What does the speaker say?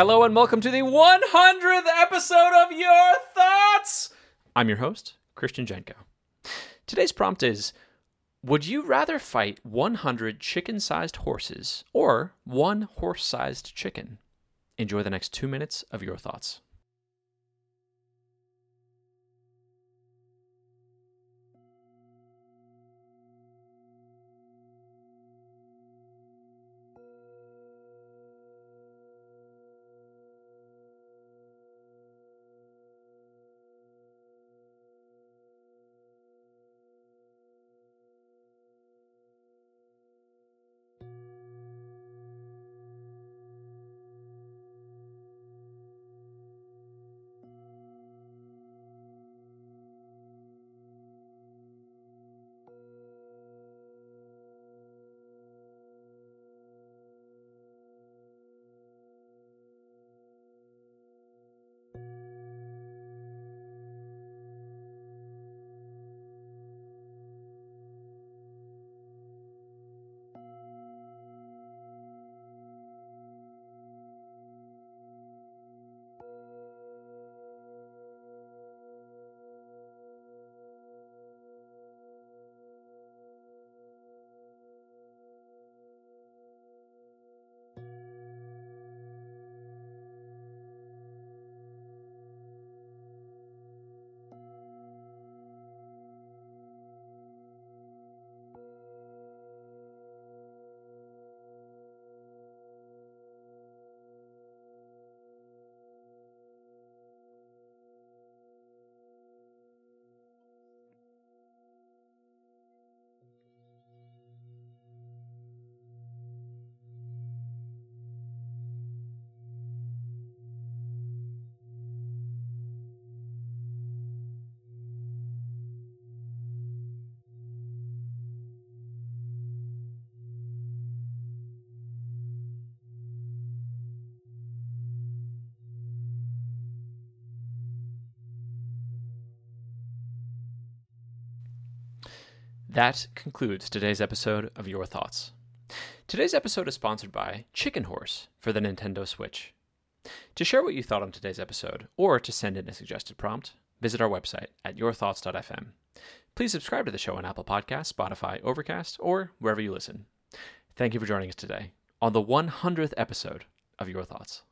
Hello and welcome to the 100th episode of Your Thoughts. I'm your host, Christian Jenko. Today's prompt is Would you rather fight 100 chicken sized horses or one horse sized chicken? Enjoy the next two minutes of Your Thoughts. That concludes today's episode of Your Thoughts. Today's episode is sponsored by Chicken Horse for the Nintendo Switch. To share what you thought on today's episode, or to send in a suggested prompt, visit our website at yourthoughts.fm. Please subscribe to the show on Apple Podcasts, Spotify, Overcast, or wherever you listen. Thank you for joining us today on the 100th episode of Your Thoughts.